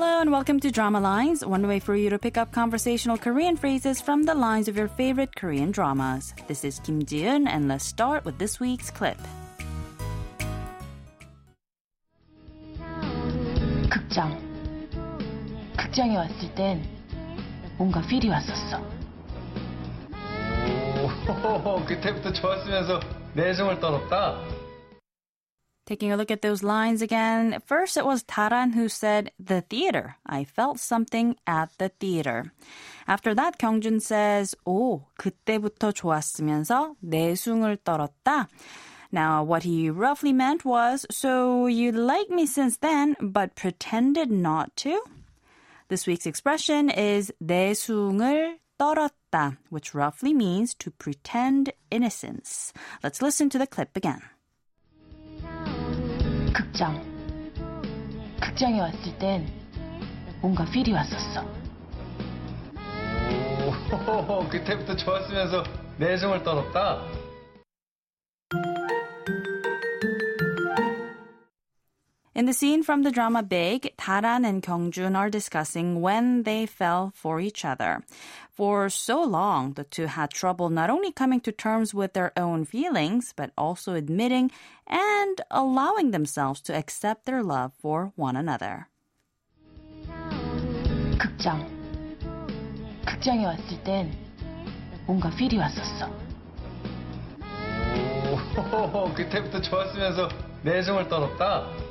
Hello and welcome to Drama Lines, one way for you to pick up conversational Korean phrases from the lines of your favorite Korean dramas. This is Kim Jiun, and let's start with this week's clip. 극장. 극장에 왔을 땐 뭔가 필이 왔었어. 오, 그때부터 좋았으면서 내숭을 떨었다. Taking a look at those lines again. First, it was Taran who said, the theater. I felt something at the theater. After that, Kyungjun says, 오, 그때부터 좋았으면서 내숭을 떨었다. Now, what he roughly meant was, so you liked me since then, but pretended not to? This week's expression is 내숭을 떨었다, which roughly means to pretend innocence. Let's listen to the clip again. 극장. 극장에 왔을 땐 뭔가 필이 왔었어. 오, 그때부터 좋았으면서 내숭을 떨었다. In the scene from the drama Big, Taran and Kyungjun are discussing when they fell for each other. For so long, the two had trouble not only coming to terms with their own feelings, but also admitting and allowing themselves to accept their love for one another. 극장. 극장에 왔을 땐 뭔가 필이 왔었어. 오, 그때부터 좋았으면서 내숭을 떨었다.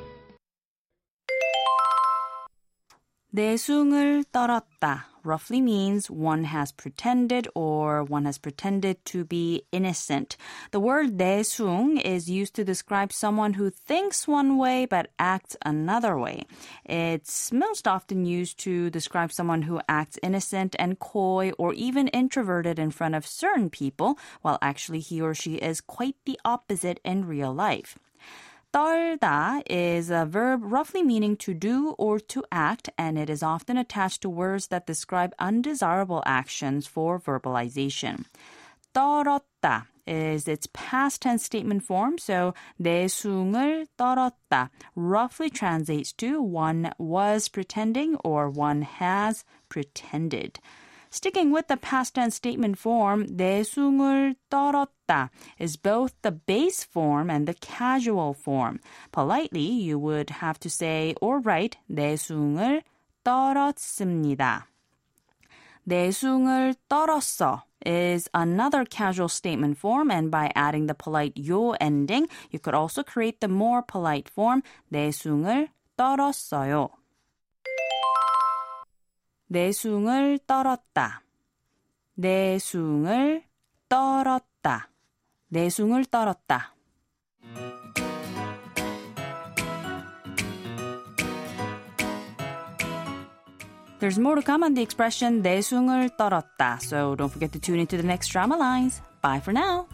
내숭을 떨었다 roughly means one has pretended or one has pretended to be innocent. The word 내숭 is used to describe someone who thinks one way but acts another way. It's most often used to describe someone who acts innocent and coy or even introverted in front of certain people while actually he or she is quite the opposite in real life. 떨다 is a verb roughly meaning to do or to act, and it is often attached to words that describe undesirable actions for verbalization. 떨었다 is its past tense statement form, so 내숭을 떨었다 roughly translates to one was pretending or one has pretended. Sticking with the past tense statement form, 내숭을 떨었다 is both the base form and the casual form. Politely, you would have to say or write 내숭을 떨었습니다. 내숭을 떨었어 is another casual statement form, and by adding the polite 요 ending, you could also create the more polite form 내숭을 떨었어요. 내숭을 떨었다. 내숭을 떨었다. 내숭을 떨었다. There's more to come on the expression 내숭을 떨었다. So don't forget to tune into the next drama lines. Bye for now.